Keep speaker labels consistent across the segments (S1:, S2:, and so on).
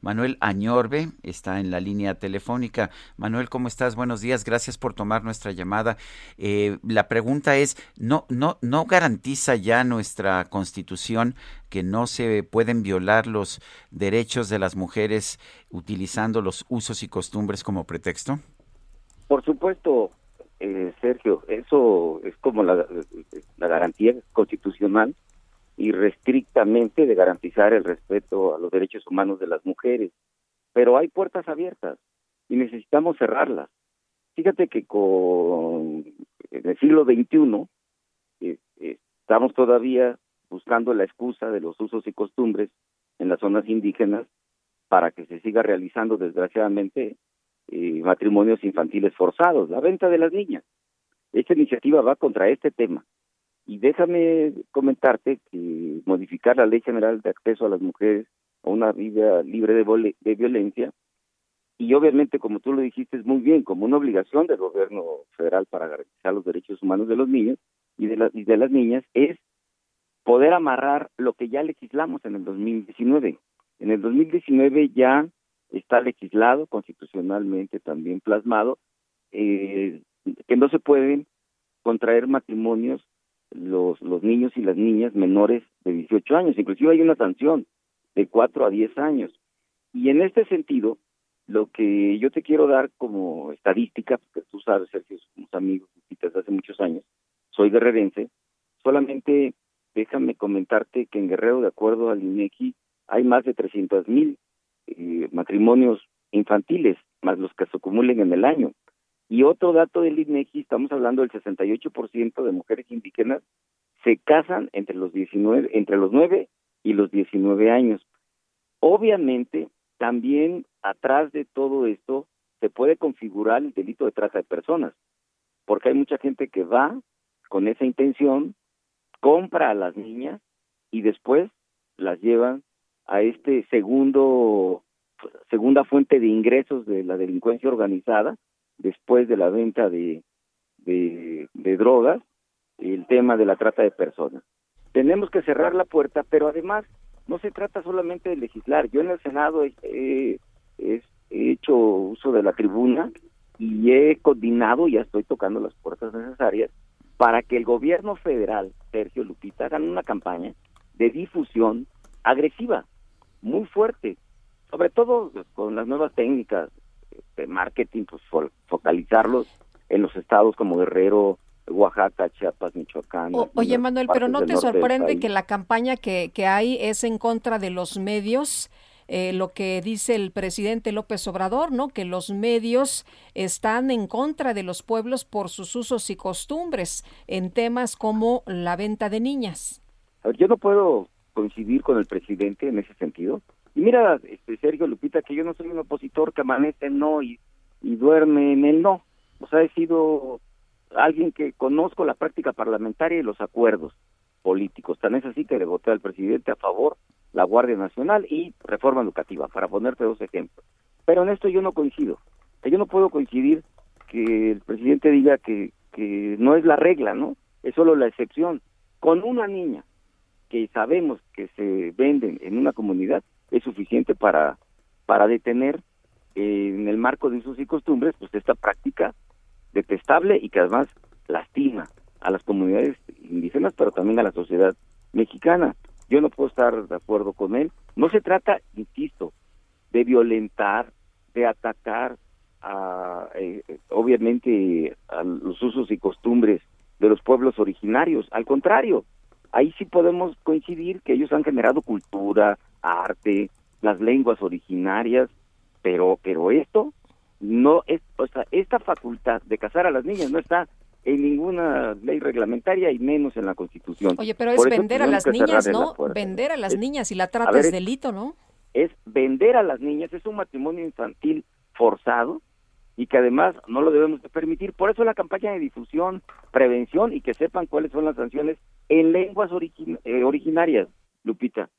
S1: Manuel Añorbe está en la línea telefónica. Manuel, ¿cómo estás? Buenos días. Gracias por tomar nuestra llamada. Eh, la pregunta es, ¿no, no, ¿no garantiza ya nuestra constitución que no se pueden violar los derechos de las mujeres utilizando los usos y costumbres como pretexto?
S2: Por supuesto, eh, Sergio, eso es como la garantía constitucional y restrictamente de garantizar el respeto a los derechos humanos de las mujeres. Pero hay puertas abiertas y necesitamos cerrarlas. Fíjate que en el siglo XXI eh, eh, estamos todavía buscando la excusa de los usos y costumbres en las zonas indígenas para que se siga realizando desgraciadamente eh, matrimonios infantiles forzados, la venta de las niñas. Esta iniciativa va contra este tema y déjame comentarte que modificar la Ley General de Acceso a las Mujeres a una vida libre de, de violencia, y obviamente, como tú lo dijiste muy bien, como una obligación del gobierno federal para garantizar los derechos humanos de los niños y de, las y de las niñas, es poder amarrar lo que ya legislamos en el 2019. En el 2019 ya está legislado, constitucionalmente también plasmado, eh, que no se pueden contraer matrimonios los, los niños y las niñas menores de 18 años. Inclusive hay una sanción de 4 a 10 años. Y en este sentido, lo que yo te quiero dar como estadística, porque tú sabes, Sergio, somos amigos desde hace muchos años, soy guerrerense, solamente déjame comentarte que en Guerrero, de acuerdo al INEGI, hay más de 300 mil eh, matrimonios infantiles, más los que se acumulen en el año. Y otro dato del INEGI, estamos hablando del 68% de mujeres indígenas se casan entre los 19, entre los 9 y los 19 años. Obviamente, también atrás de todo esto se puede configurar el delito de trata de personas, porque hay mucha gente que va con esa intención, compra a las niñas y después las llevan a este segundo segunda fuente de ingresos de la delincuencia organizada después de la venta de, de, drogas, el tema de la trata de personas. Tenemos que cerrar la puerta, pero además no se trata solamente de legislar. Yo en el Senado he, hecho uso de la tribuna y he coordinado, ya estoy tocando las puertas necesarias, para que el gobierno federal, Sergio Lupita, hagan una campaña de difusión agresiva, muy fuerte, sobre todo con las nuevas técnicas marketing, pues focalizarlos en los estados como Guerrero, Oaxaca, Chiapas, Michoacán.
S3: oye, Manuel, pero ¿no te sorprende que la campaña que, que hay es en contra de los medios? Eh, lo que dice el presidente López Obrador, ¿no? Que los medios están en contra de los pueblos por sus usos y costumbres en temas como la venta de niñas.
S2: A ver, yo no puedo coincidir con el presidente en ese sentido. Y mira, este, Sergio Lupita, que yo no soy un opositor que amanece en no y, duerme en el no. O sea, he sido alguien que conozco la práctica parlamentaria y los acuerdos políticos. Tan es así que le voté al presidente a favor la Guardia Nacional y reforma educativa, para ponerte dos ejemplos. Pero en esto yo no coincido. Yo no puedo coincidir que el presidente diga que, que no es la regla, ¿no? Es solo la excepción. Con una niña que sabemos que se venden en una comunidad, es suficiente para, para detener eh, en el marco de usos y costumbres pues esta práctica detestable y que además lastima a las comunidades indígenas pero también a la sociedad mexicana. Yo no puedo estar de acuerdo con él. No se trata, insisto, de violentar, de atacar a, eh, obviamente a los usos y costumbres de los pueblos originarios. Al contrario, ahí sí podemos coincidir que ellos han generado cultura, arte, las lenguas originarias, pero pero esto no es, o sea, esta facultad de casar a las niñas no está en ninguna ley reglamentaria y menos en la Constitución.
S3: Oye, pero es vender a las niñas, ¿no? Vender a las niñas y la trata es delito, ¿no?
S2: Es vender a las niñas, es un matrimonio infantil forzado y que además no lo debemos de permitir. Por eso la campaña de difusión, prevención y que sepan cuáles son las sanciones en lenguas eh, originarias, Lupita.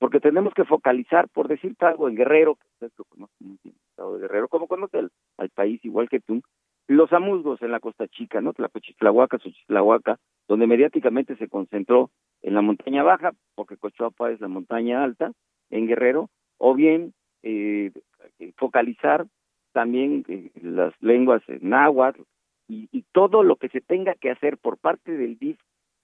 S2: Porque tenemos que focalizar, por decirte algo, en Guerrero, que usted lo conoce muy bien, Estado de Guerrero, como conoce al país igual que tú, los amuzgos en la Costa Chica, ¿no? Tlacochitlahuaca, Xochitlahuaca, donde mediáticamente se concentró en la montaña baja, porque Cochuapa es la montaña alta, en Guerrero, o bien eh, focalizar también eh, las lenguas náhuatl y, y, todo lo que se tenga que hacer por parte del DIF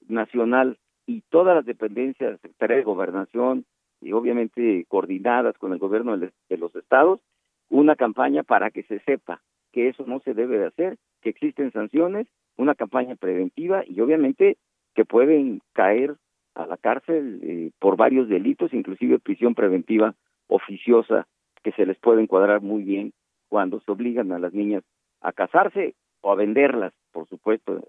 S2: nacional y todas las dependencias de gobernación y obviamente coordinadas con el gobierno de los estados, una campaña para que se sepa que eso no se debe de hacer, que existen sanciones, una campaña preventiva y obviamente que pueden caer a la cárcel eh, por varios delitos, inclusive prisión preventiva oficiosa, que se les puede encuadrar muy bien cuando se obligan a las niñas a casarse o a venderlas, por supuesto,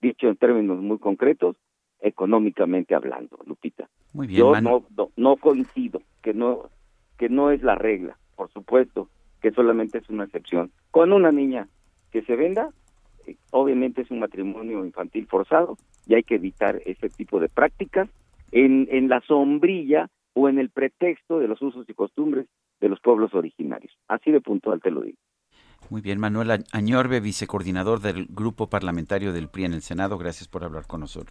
S2: dicho en términos muy concretos, económicamente hablando, Lupita.
S1: Muy bien,
S2: Yo no, no, no coincido que no que no es la regla, por supuesto, que solamente es una excepción. Con una niña que se venda, eh, obviamente es un matrimonio infantil forzado y hay que evitar ese tipo de prácticas en, en la sombrilla o en el pretexto de los usos y costumbres de los pueblos originarios. Así de puntual te lo digo.
S1: Muy bien, Manuel Añorbe, vicecoordinador del Grupo Parlamentario del PRI en el Senado. Gracias por hablar con nosotros.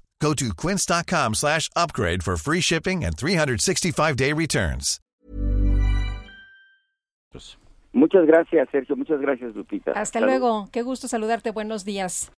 S4: Go to quince.com slash upgrade for free shipping and 365-day returns.
S2: Muchas gracias, Sergio. Muchas gracias, Lupita.
S3: Hasta, luego. Qué gusto saludarte. Buenos días.